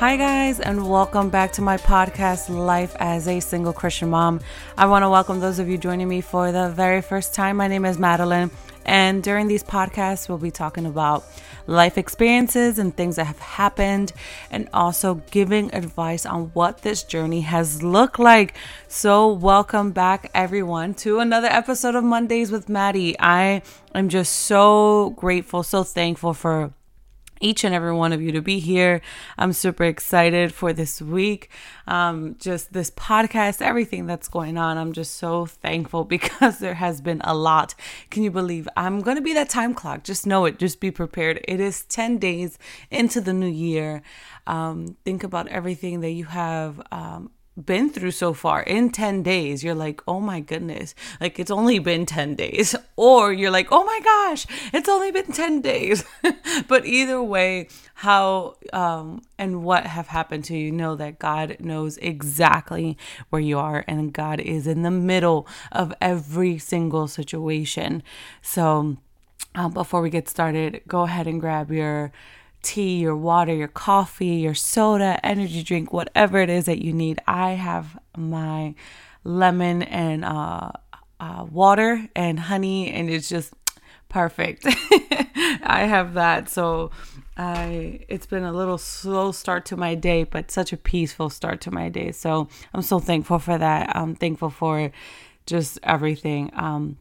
Hi, guys, and welcome back to my podcast, Life as a Single Christian Mom. I want to welcome those of you joining me for the very first time. My name is Madeline, and during these podcasts, we'll be talking about life experiences and things that have happened, and also giving advice on what this journey has looked like. So, welcome back, everyone, to another episode of Mondays with Maddie. I am just so grateful, so thankful for each and every one of you to be here. I'm super excited for this week. Um, just this podcast, everything that's going on. I'm just so thankful because there has been a lot. Can you believe I'm going to be that time clock? Just know it. Just be prepared. It is 10 days into the new year. Um, think about everything that you have um, been through so far in 10 days, you're like, oh my goodness, like it's only been 10 days. Or you're like, oh my gosh, it's only been 10 days. but either way, how um, and what have happened to you, know that God knows exactly where you are and God is in the middle of every single situation. So, uh, before we get started, go ahead and grab your tea, your water, your coffee, your soda, energy drink, whatever it is that you need. I have my lemon and uh, uh, water and honey, and it's just perfect. I have that. So I it's been a little slow start to my day, but such a peaceful start to my day. So I'm so thankful for that. I'm thankful for just everything. Um,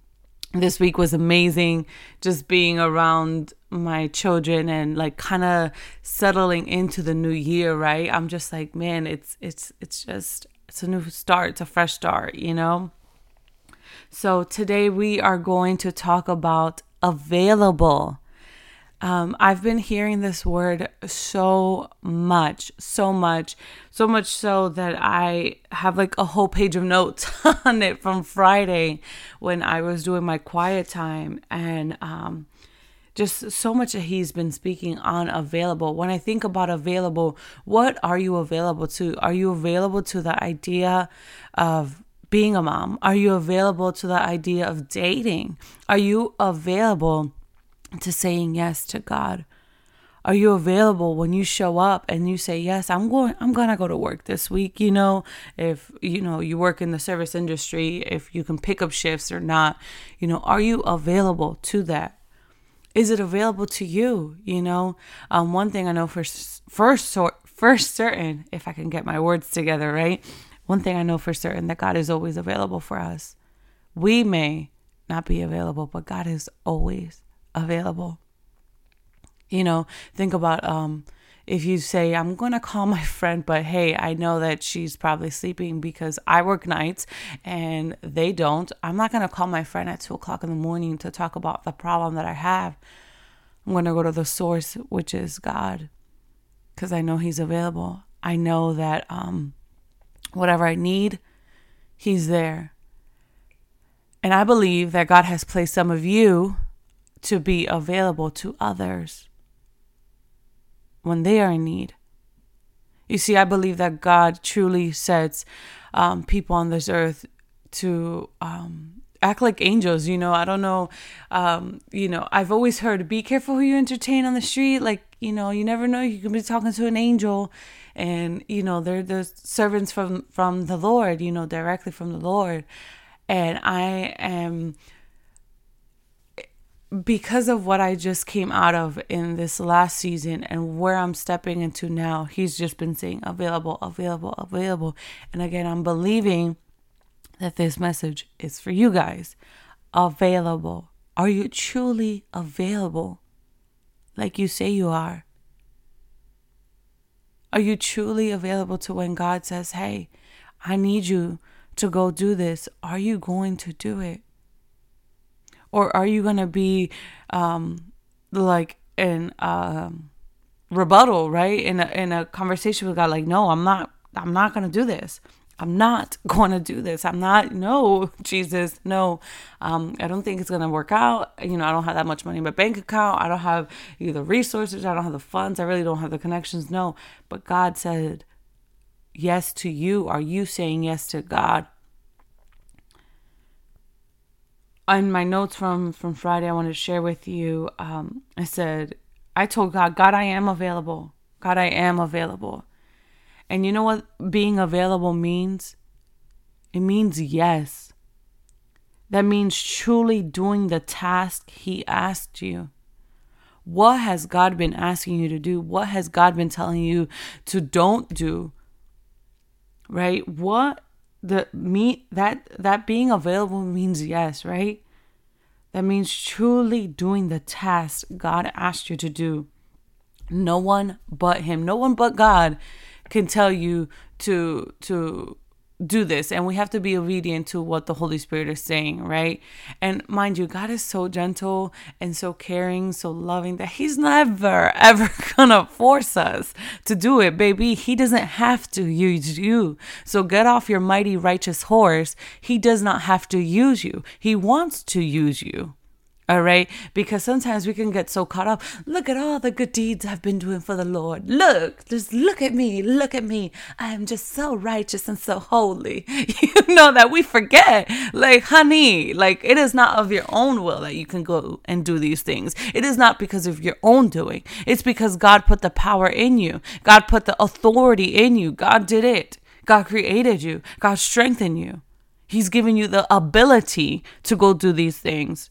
this week was amazing just being around my children and like kind of settling into the new year right i'm just like man it's it's it's just it's a new start it's a fresh start you know so today we are going to talk about available um, I've been hearing this word so much, so much, so much so that I have like a whole page of notes on it from Friday when I was doing my quiet time. And um, just so much that he's been speaking on available. When I think about available, what are you available to? Are you available to the idea of being a mom? Are you available to the idea of dating? Are you available? to saying yes to God? Are you available when you show up and you say, "Yes, I'm going I'm going to go to work this week." You know, if you know you work in the service industry, if you can pick up shifts or not, you know, are you available to that? Is it available to you? You know, um, one thing I know for first sort first certain, if I can get my words together, right? One thing I know for certain that God is always available for us. We may not be available, but God is always available. You know, think about um, if you say, I'm going to call my friend, but hey, I know that she's probably sleeping because I work nights and they don't. I'm not going to call my friend at two o'clock in the morning to talk about the problem that I have. I'm going to go to the source, which is God, because I know He's available. I know that um, whatever I need, He's there. And I believe that God has placed some of you to be available to others when they are in need. You see, I believe that God truly sets um, people on this earth to um, act like angels. You know, I don't know. Um, you know, I've always heard be careful who you entertain on the street. Like, you know, you never know. You can be talking to an angel, and you know they're the servants from from the Lord. You know, directly from the Lord. And I am because of what I just came out of in this last season and where I'm stepping into now, he's just been saying available, available, available. And again, I'm believing that this message is for you guys. Available. Are you truly available like you say you are? Are you truly available to when God says, hey, I need you to go do this? Are you going to do it? Or are you going to be um, like in a rebuttal, right? In a, in a conversation with God, like, no, I'm not, I'm not going to do this. I'm not going to do this. I'm not, no, Jesus, no. Um, I don't think it's going to work out. You know, I don't have that much money in my bank account. I don't have either resources. I don't have the funds. I really don't have the connections. No. But God said yes to you. Are you saying yes to God? On my notes from from Friday, I wanted to share with you. Um, I said, I told God, God, I am available. God, I am available. And you know what being available means? It means yes. That means truly doing the task He asked you. What has God been asking you to do? What has God been telling you to don't do? Right? What the me that that being available means yes, right? That means truly doing the task God asked you to do. No one but him, no one but God can tell you to to do this and we have to be obedient to what the holy spirit is saying right? And mind you god is so gentle and so caring so loving that he's never ever gonna force us to do it. Baby he doesn't have to use you. So get off your mighty righteous horse. He does not have to use you. He wants to use you all right. Because sometimes we can get so caught up. Look at all the good deeds I've been doing for the Lord. Look, just look at me. Look at me. I am just so righteous and so holy. You know that we forget. Like, honey, like it is not of your own will that you can go and do these things. It is not because of your own doing. It's because God put the power in you. God put the authority in you. God did it. God created you. God strengthened you. He's given you the ability to go do these things.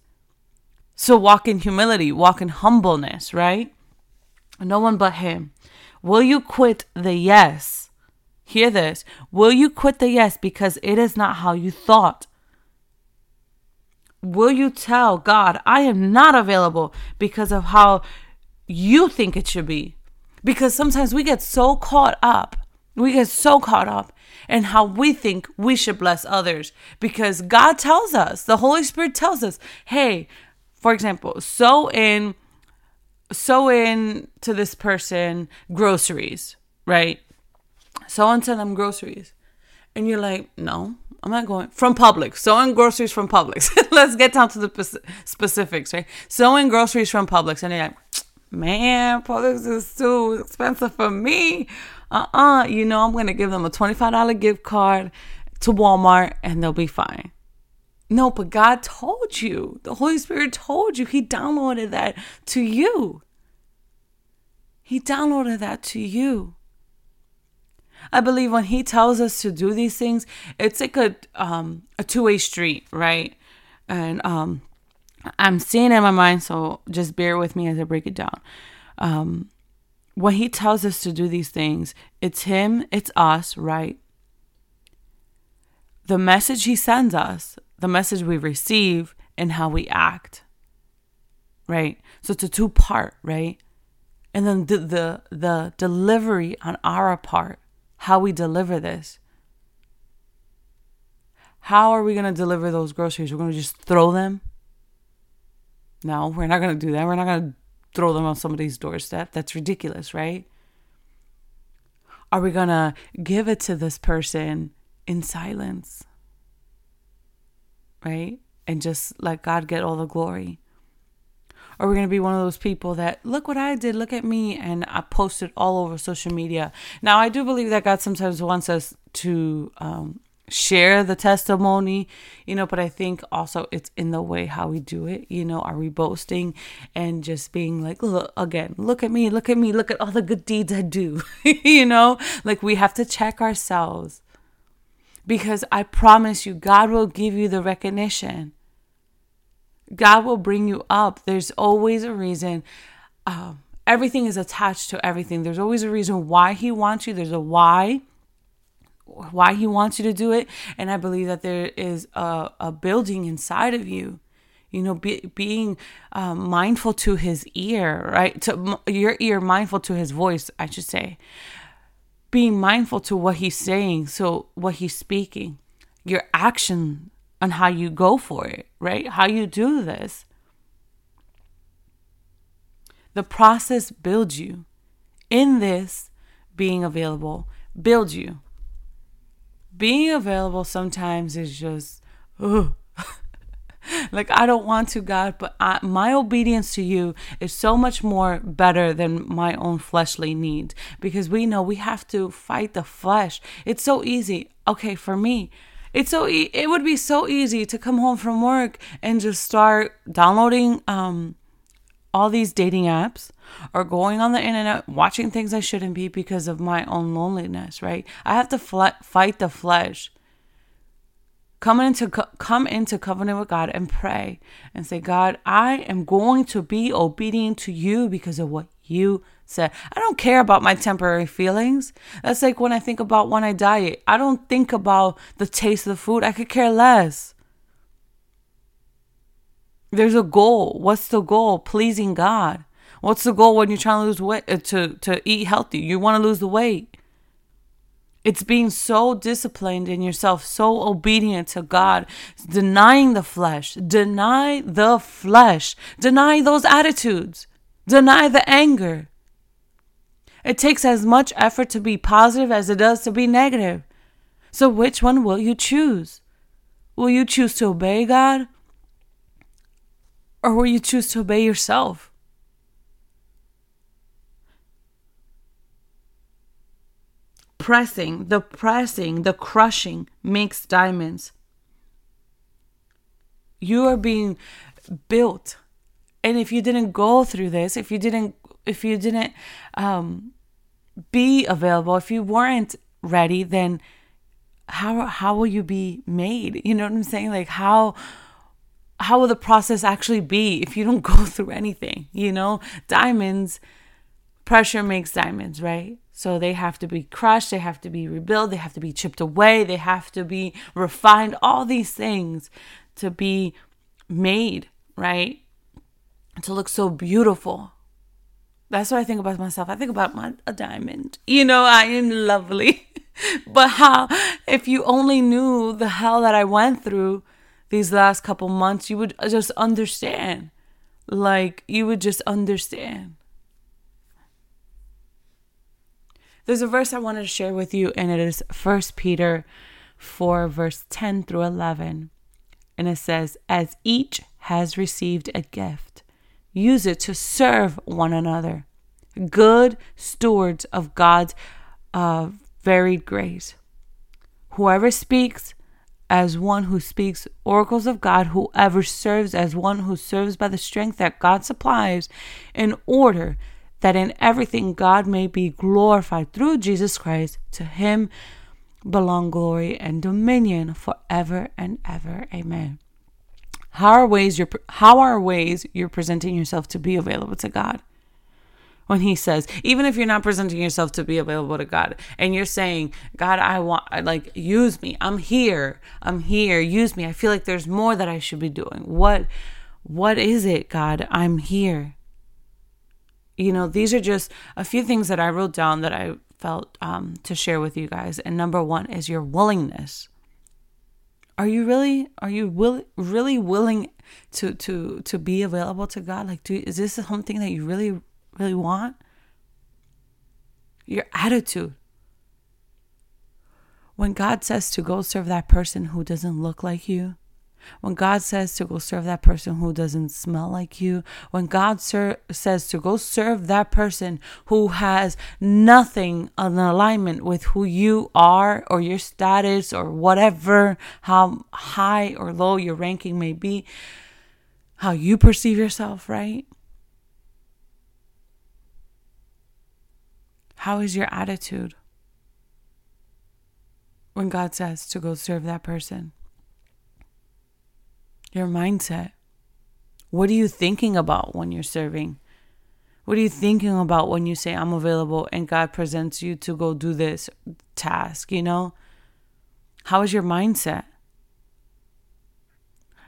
So walk in humility, walk in humbleness, right? No one but Him. Will you quit the yes? Hear this. Will you quit the yes because it is not how you thought? Will you tell God, I am not available because of how you think it should be? Because sometimes we get so caught up, we get so caught up in how we think we should bless others because God tells us, the Holy Spirit tells us, hey, for example, sow in sow in to this person groceries, right? Sow into them groceries. And you're like, no, I'm not going from Publix. Sowing groceries from Publix. Let's get down to the specifics, right? Sowing groceries from Publix. And you're like, man, Publix is too expensive for me. Uh-uh. You know, I'm to give them a $25 gift card to Walmart and they'll be fine. No, but God told you. The Holy Spirit told you. He downloaded that to you. He downloaded that to you. I believe when he tells us to do these things, it's like a um a two-way street, right? And um I'm seeing in my mind, so just bear with me as I break it down. Um when he tells us to do these things, it's him, it's us, right? The message he sends us the message we receive and how we act. Right? So it's a two part, right? And then the, the the delivery on our part, how we deliver this. How are we going to deliver those groceries? We're going to just throw them? No, we're not going to do that. We're not going to throw them on somebody's doorstep. That's ridiculous, right? Are we going to give it to this person in silence? Right? And just let God get all the glory. Or we're going to be one of those people that, look what I did, look at me, and I posted all over social media. Now, I do believe that God sometimes wants us to um, share the testimony, you know, but I think also it's in the way how we do it. You know, are we boasting and just being like, look, again, look at me, look at me, look at all the good deeds I do, you know? Like we have to check ourselves because I promise you, God will give you the recognition. God will bring you up. There's always a reason. Um, everything is attached to everything. There's always a reason why He wants you. There's a why, why He wants you to do it. And I believe that there is a, a building inside of you. You know, be, being um, mindful to His ear, right? To your ear, mindful to His voice, I should say being mindful to what he's saying, so what he's speaking, your action on how you go for it, right? How you do this. The process builds you. In this, being available builds you. Being available sometimes is just, ugh, like I don't want to, God, but I, my obedience to you is so much more better than my own fleshly need because we know we have to fight the flesh. It's so easy. Okay, for me, it's so e- it would be so easy to come home from work and just start downloading um all these dating apps or going on the internet watching things I shouldn't be because of my own loneliness, right? I have to fight the flesh. Come into come into covenant with God and pray and say, God, I am going to be obedient to you because of what you said. I don't care about my temporary feelings. That's like when I think about when I diet. I don't think about the taste of the food. I could care less. There's a goal. What's the goal? Pleasing God. What's the goal when you're trying to lose weight uh, to to eat healthy? You want to lose the weight. It's being so disciplined in yourself, so obedient to God, denying the flesh, deny the flesh, deny those attitudes, deny the anger. It takes as much effort to be positive as it does to be negative. So, which one will you choose? Will you choose to obey God or will you choose to obey yourself? Pressing, the pressing, the crushing makes diamonds. You are being built. And if you didn't go through this, if you didn't if you didn't um, be available, if you weren't ready, then how how will you be made? You know what I'm saying? Like how how will the process actually be if you don't go through anything? You know, diamonds, pressure makes diamonds, right? So they have to be crushed, they have to be rebuilt, they have to be chipped away, they have to be refined, all these things to be made, right? To look so beautiful. That's what I think about myself. I think about my a diamond. You know, I am lovely. but how if you only knew the hell that I went through these last couple months, you would just understand. Like, you would just understand. There's a verse I wanted to share with you, and it is 1 Peter 4, verse 10 through 11. And it says, As each has received a gift, use it to serve one another, good stewards of God's uh, varied grace. Whoever speaks, as one who speaks oracles of God, whoever serves as one who serves by the strength that God supplies, in order that in everything God may be glorified through Jesus Christ. To him belong glory and dominion forever and ever. Amen. How are ways you're how are ways you're presenting yourself to be available to God? when he says, even if you're not presenting yourself to be available to God and you're saying, God, I want, like, use me. I'm here. I'm here. Use me. I feel like there's more that I should be doing. What, what is it, God? I'm here. You know, these are just a few things that I wrote down that I felt um, to share with you guys. And number one is your willingness. Are you really, are you will, really willing to, to, to be available to God? Like, do, is this something that you really really want? Your attitude. When God says to go serve that person who doesn't look like you, when God says to go serve that person who doesn't smell like you, when God ser- says to go serve that person who has nothing in alignment with who you are or your status or whatever, how high or low your ranking may be, how you perceive yourself, right? How is your attitude when God says to go serve that person? Your mindset. What are you thinking about when you're serving? What are you thinking about when you say, I'm available and God presents you to go do this task? You know? How is your mindset?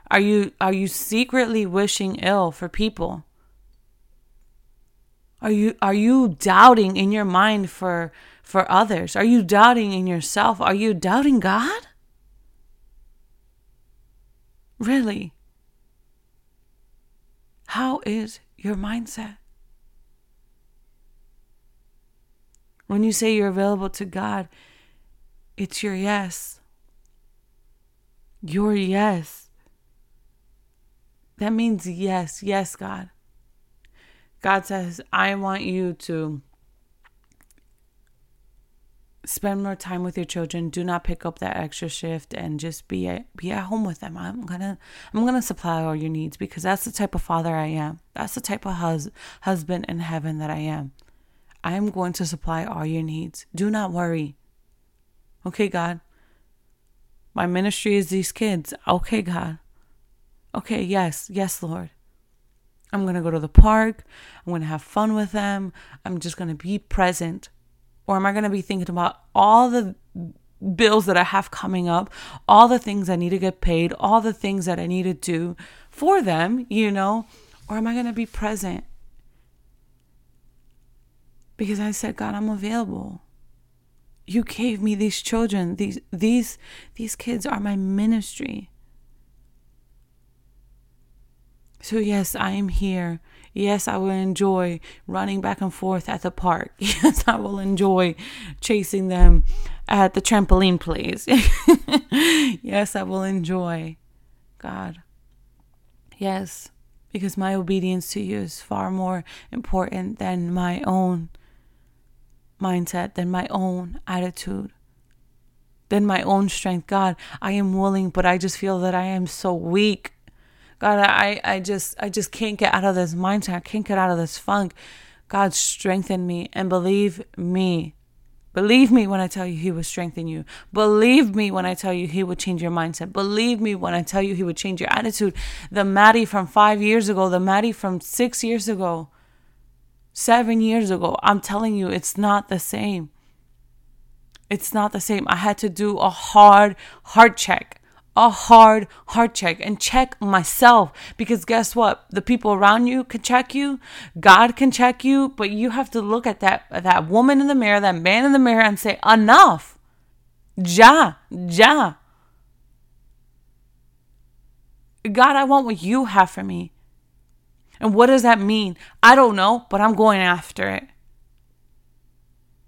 Are you are you secretly wishing ill for people? Are you are you doubting in your mind for for others? Are you doubting in yourself? Are you doubting God? Really? How is your mindset? When you say you're available to God, it's your yes. Your yes. That means yes, yes, God. God says, I want you to spend more time with your children. Do not pick up that extra shift and just be at, be at home with them. I'm gonna i'm gonna supply all your needs because that's the type of father i am. That's the type of hus- husband in heaven that i am. I am going to supply all your needs. Do not worry. Okay god. My ministry is these kids. Okay god. Okay yes yes lord. I'm gonna go to the park. I'm gonna have fun with them. I'm just gonna be present or am I going to be thinking about all the bills that I have coming up, all the things I need to get paid, all the things that I need to do for them, you know? Or am I going to be present? Because I said, God, I'm available. You gave me these children. These these these kids are my ministry. So yes, I am here Yes, I will enjoy running back and forth at the park. Yes, I will enjoy chasing them at the trampoline place. yes, I will enjoy God. Yes, because my obedience to you is far more important than my own mindset, than my own attitude, than my own strength. God, I am willing, but I just feel that I am so weak. God, I, I just I just can't get out of this mindset. I can't get out of this funk. God strengthen me and believe me. Believe me when I tell you he will strengthen you. Believe me when I tell you he will change your mindset. Believe me when I tell you he will change your attitude. The Maddie from five years ago, the Maddie from six years ago, seven years ago, I'm telling you, it's not the same. It's not the same. I had to do a hard heart check a hard heart check and check myself because guess what? The people around you can check you. God can check you but you have to look at that that woman in the mirror that man in the mirror and say enough. Ja ja. God i want what you have for me. And what does that mean? I don't know but i'm going after it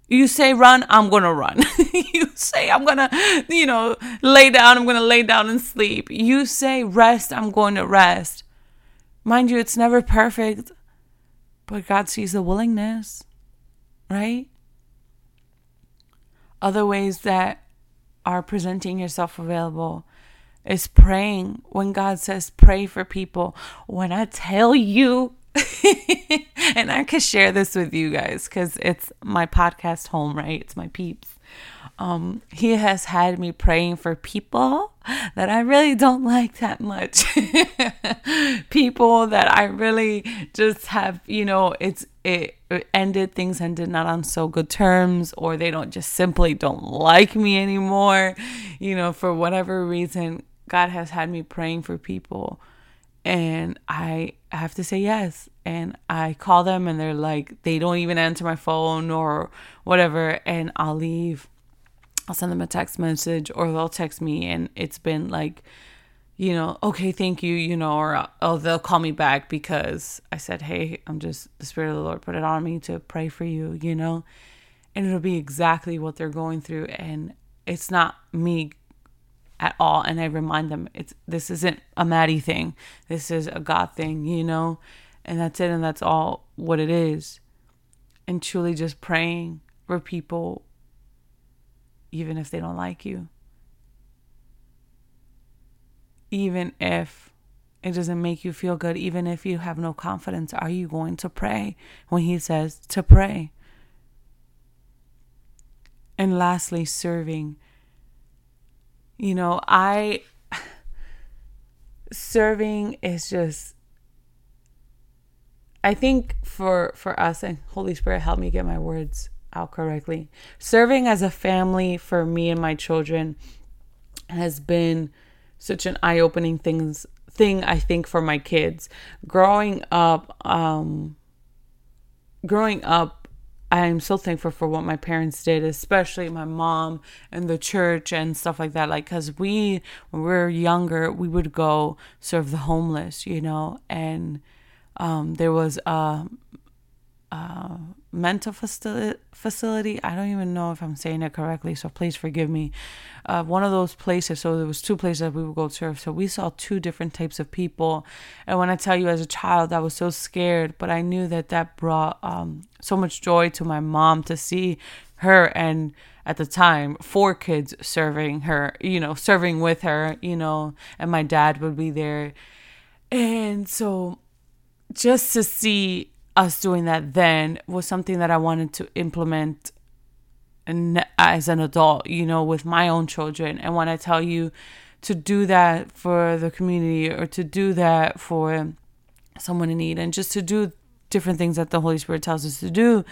you say run, I'm to run. you say I'm to, you know, lay down, I'm to lay down and sleep. You say rest, I'm going to rest. Mind you, it's never perfect, but God sees the willingness, right? Other ways that are presenting yourself available is praying. When God says pray for people, when I tell you and I could share this with you guys because it's my podcast home, right? It's my peeps. Um, he has had me praying for people that I really don't like that much. people that I really just have, you know, it's it, ended things ended not on so good terms, or they don't just simply don't like me anymore. You know, for whatever reason, God has had me praying for people and I have to say yes. And I call them and they're like, they don't even answer my phone or whatever. And I'll leave. I'll send them a text message or they'll text me. And it's been like, you know, okay, thank you, you know, or oh, they'll call me back because I said, hey, I'm just, the Spirit of the Lord put it on me to pray for you, you know? And it'll be exactly what they're going through. And it's not me at all and i remind them it's this isn't a maddie thing. This is a god thing you know? And that's it and that's all what it is. And truly just praying for people even if they don't like you. Even if it doesn't make you feel good even if you have no confidence are you going to pray when he says to pray? And lastly serving you know, I serving is just I think for for us and Holy Spirit help me get my words out correctly. Serving as a family for me and my children has been such an eye-opening things thing I think for my kids. Growing up um growing up I'm so thankful for what my parents did, especially my mom and the church and stuff like that. Like, because we, when we were younger, we would go serve the homeless, you know, and um, there was a, a mental facility, facility. I don't even know if I'm saying it correctly, so please forgive me. Uh, one of those places, so there was two places that we would go serve. So we saw two different types of people. And when I tell you as a child, I was so scared, but I knew that that brought um, so much joy to my mom to see her and at the time four kids serving her, you know, serving with her, you know, and my dad would be there. And so just to see us doing that then was something that I wanted to implement and as an adult, you know, with my own children. And when I tell you to do that for the community or to do that for someone in need and just to do different things that the Holy Spirit tells us to do,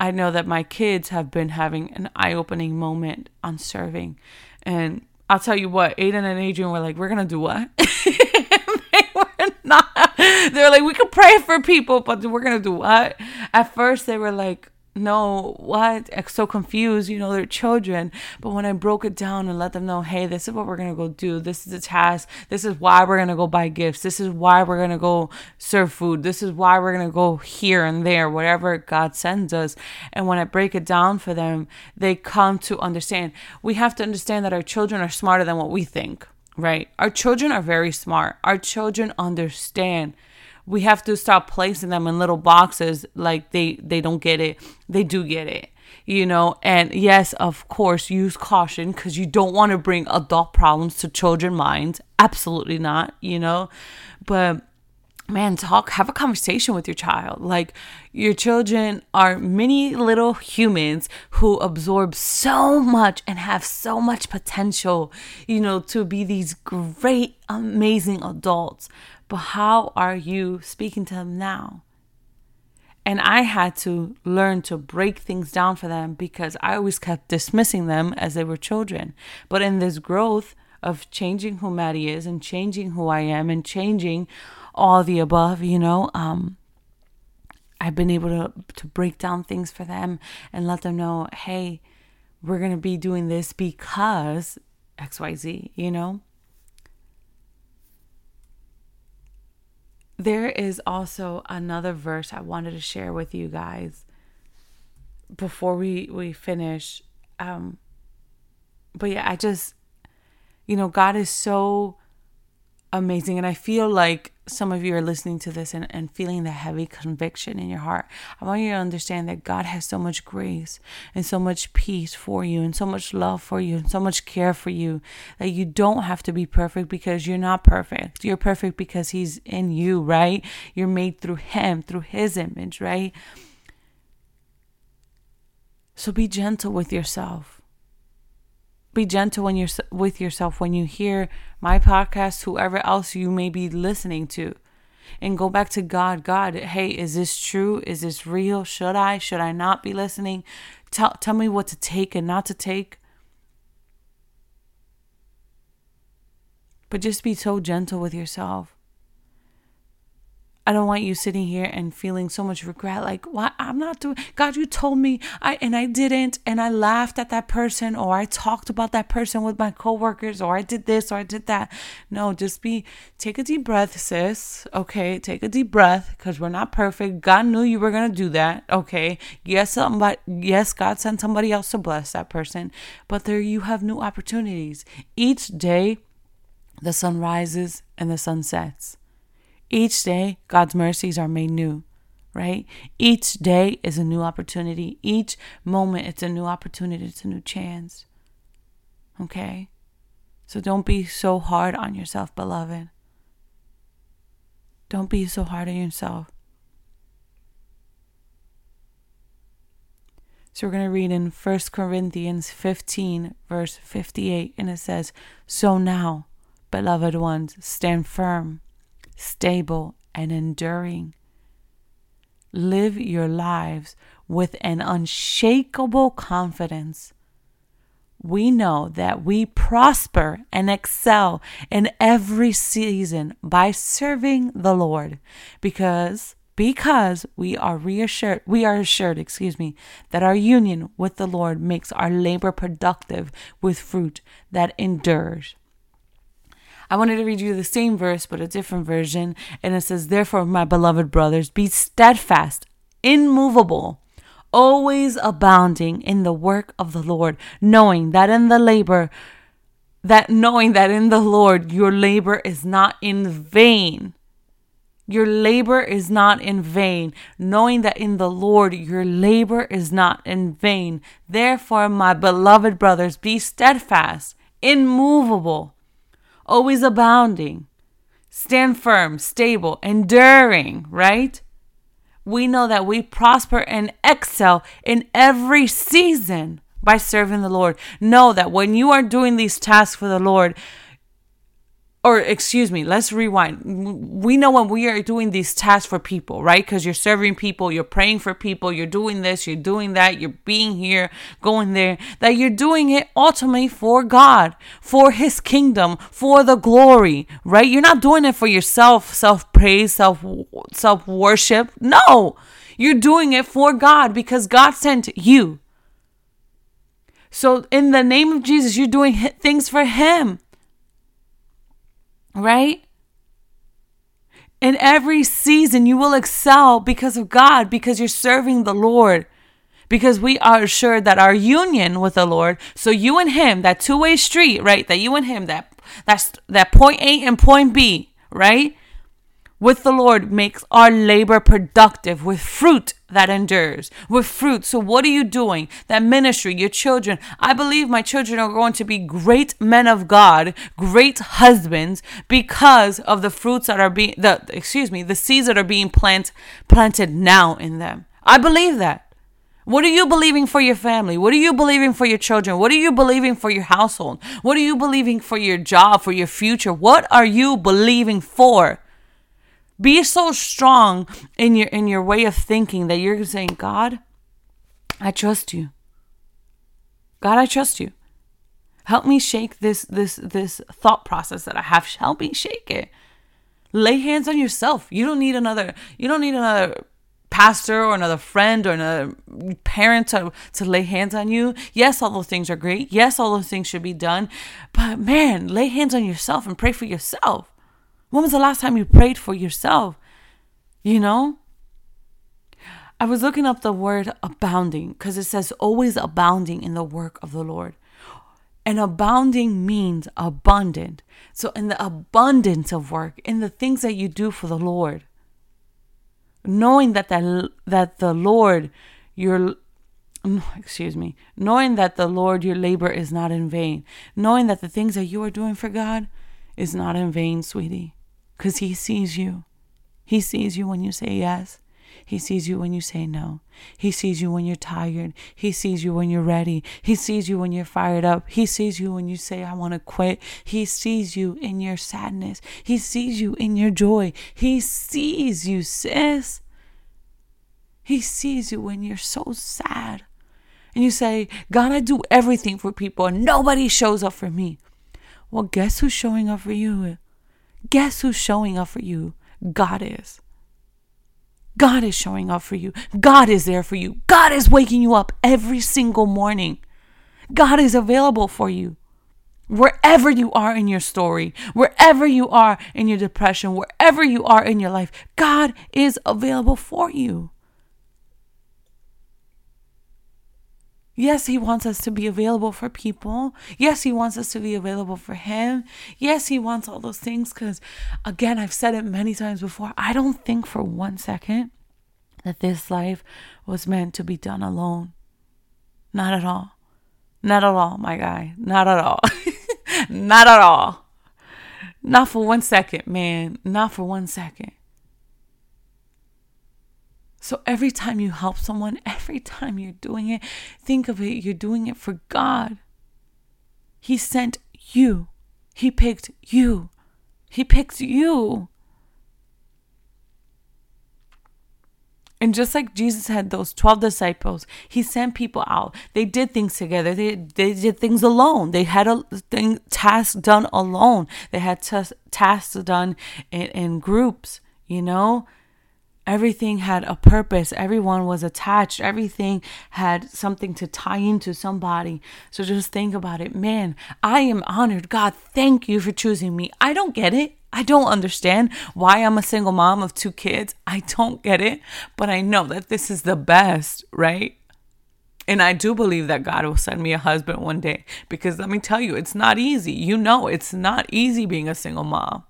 I know that my kids have been having an eye opening moment on serving. And I'll tell you what, Aiden and Adrian were like, we're going to do what? they were not. They were like, we could pray for people, but we're to do what? At first, they were like, no, what? So confused you know they're children. But when i broke it down and let them know hey this is what we're gonna go do. This is the task. This is why we're gonna go buy gifts. This is why we're gonna go serve food. This is why we're gonna go here and there whatever god sends us. And when i break it down for them they come to understand. We have to understand that our children are smarter than what we think right? Our children are very smart. Our children understand we have to stop placing them in little boxes like they they don't get it. They do get it you know? And yes of course use caution because you don't want to bring adult problems to children minds. Absolutely not you know? But man talk have a conversation with your child. Like your children are mini little humans who absorb so much and have so much potential you know to be these great amazing adults but how are you speaking to them now? And I had to learn to break things down for them because I always kept dismissing them as they were children. But in this growth of changing who Maddie is and changing who I am and changing all the above, you know, um, I've been able to, to break down things for them and let them know, hey, we're going to be doing this because XYZ, you know? There is also another verse I wanted to share with you guys before we we finish. Um but yeah I just you know God is so amazing. And I feel like some of you are listening to this and, and feeling the heavy conviction in your heart. I want you to understand that God has so much grace and so much peace for you and so much love for you and so much care for you that you don't have to be perfect because you're not perfect. You're perfect because He's in you, right? You're made through Him, through His image, right? So be gentle with yourself be gentle when you're with yourself when you hear my podcast, whoever else you may be listening to. And go back to God. God, hey, is this true? Is this real? Should I? Should I not be listening? Tell tell me what to take and not to take. But just be so gentle with yourself. I don't want you sitting here and feeling so much regret like why I'm not doing God you told me I and I didn't and I laughed at that person or I talked about that person with my coworkers or I did this or I did that. No, just be take a deep breath, sis. Okay, take a deep breath cuz we're not perfect. God knew you were going to do that. Okay? Yes, somebody yes, God sent somebody else to bless that person, but there you have new opportunities. Each day the sun rises and the sun sets. Each day, God's mercies are made new, right? Each day is a new opportunity. Each moment, it's a new opportunity, it's a new chance. Okay? So don't be so hard on yourself, beloved. Don't be so hard on yourself. So we're going to read in 1 Corinthians 15, verse 58, and it says, So now, beloved ones, stand firm stable, and enduring. Live your lives with an unshakable confidence. We know that we prosper and excel in every season by serving the Lord because because we are reassured we are assured excuse me that our union with the Lord makes our labor productive with fruit that endures I wanted to read you the same verse, but a different version. And it says, Therefore, my beloved brothers, be steadfast, immovable, always abounding in the work of the Lord, knowing that in the labor, that knowing that in the Lord your labor is not in vain. Your labor is not in vain, knowing that in the Lord your labor is not in vain. Therefore, my beloved brothers, be steadfast, immovable, always abounding, stand firm, stable, enduring, right? We know that we prosper and excel in every season by serving the Lord. Know that when you are doing these tasks for the Lord, or excuse me, let's rewind. We know when we are doing these tasks for people, right? Because you're serving people, you're praying for people, you're doing this, you're doing that, you're being here, going there, that you're doing it ultimately for God, for His kingdom, for the glory, right? You're not doing it for yourself, self praise, self self worship. No, you're doing it for God because God sent you. So, in the name of Jesus, you're doing things for Him right? In every season, you will excel because of God, because you're serving the Lord, because we are assured that our union with the Lord, so you and Him, that two way street, right? That you and Him, that that's that point A and point B, right? With the Lord makes our labor productive with fruit that endures, with fruit. So, what are you doing? That ministry, your children. I believe my children are going to be great men of God, great husbands, because of the fruits that are being, the excuse me, the seeds that are being plant, planted now in them. I believe that. What are you believing for your family? What are you believing for your children? What are you believing for your household? What are you believing for your job, for your future? What are you believing for? Be so strong in your in your way of thinking that you're saying, God, I trust you. God, I trust you. Help me shake this this this thought process that I have. Help me shake it. Lay hands on yourself. You don't need another you don't need another pastor or another friend or another parent to, to lay hands on you. Yes, all those things are great. Yes, all those things should be done. But man, lay hands on yourself and pray for yourself. When was the last time you prayed for yourself? You know? I was looking up the word abounding because it says always abounding in the work of the Lord. And abounding means abundant. So, in the abundance of work, in the things that you do for the Lord, knowing that the, that the Lord, your excuse me, knowing that the Lord, your labor is not in vain, knowing that the things that you are doing for God is not in vain, sweetie because He sees you. He sees you when you say yes. He sees you when you say no. He sees you when you're tired. He sees you when you're ready. He sees you when you're fired up. He sees you when you say, I want to quit. He sees you in your sadness. He sees you in your joy. He sees you, sis. He sees you when you're so sad. And you say, God, I do everything for people and nobody shows up for me. Well, guess who's showing up for you? Guess who's showing up for you? God is. God is showing up for you. God is there for you. God is waking you up every single morning. God is available for you. Wherever you are in your story, wherever you are in your depression, wherever you are in your life, God is available for you. Yes, He wants us to be available for people. Yes, He wants us to be available for Him. Yes, He wants all those things because, again, I've said it many times before. I don't think for one second that this life was meant to be done alone. Not at all. Not at all, my guy. Not at all. Not at all. Not for one second, man. Not for one second. So every time you help someone, every time you're doing it, think of it, you're doing it for God. He sent you, He picked you, He picked you. And just like Jesus had those 12 disciples, he sent people out. They did things together. They, they did things alone. They had a thing, task done alone. They had t- tasks done in, in groups, you know? Everything had a purpose. Everyone was attached. Everything had something to tie into somebody. So just think about it. Man, I am honored. God, thank you for choosing me. I don't get it. I don't understand why I'm a single mom of two kids. I don't get it. But I know that this is the best, right? And I do believe that God will send me a husband one day because let me tell you, it's not easy. You know, it's not easy being a single mom.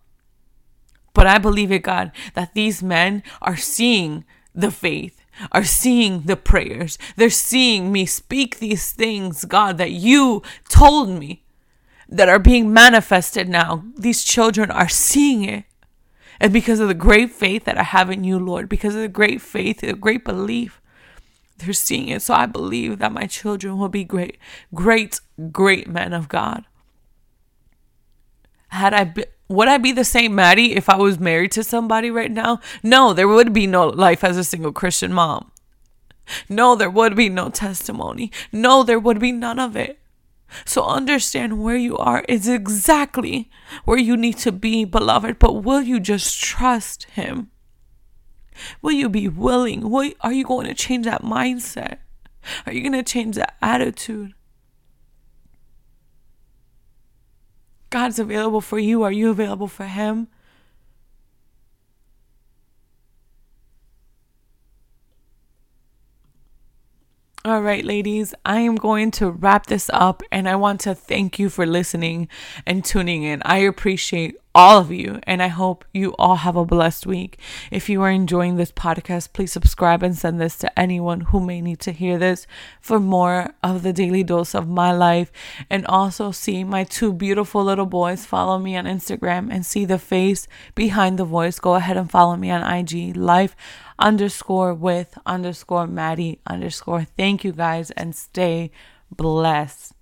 But I believe it, God, that these men are seeing the faith, are seeing the prayers. They're seeing me speak these things, God, that you told me that are being manifested now. These children are seeing it. And because of the great faith that I have in you, Lord, because of the great faith, the great belief, they're seeing it. So I believe that my children will be great, great, great men of God. Had I been, would I be the same Maddie if I was married to somebody right now? No, there would be no life as a single Christian mom. No, there would be no testimony. No, there would be none of it. So understand where you are is exactly where you need to be, beloved. But will you just trust Him? Will you be willing? Will, are you going to change that mindset? Are you going to change that attitude? God's available for you. Are you available for Him? All right, ladies, I am going to wrap this up and I want to thank you for listening and tuning in. I appreciate all of you and I hope you all have a blessed week. If you are enjoying this podcast, please subscribe and send this to anyone who may need to hear this for more of the daily dose of my life. And also see my two beautiful little boys. Follow me on Instagram and see the face behind the voice. Go ahead and follow me on IG life underscore with underscore Maddie underscore. Thank you guys and stay blessed.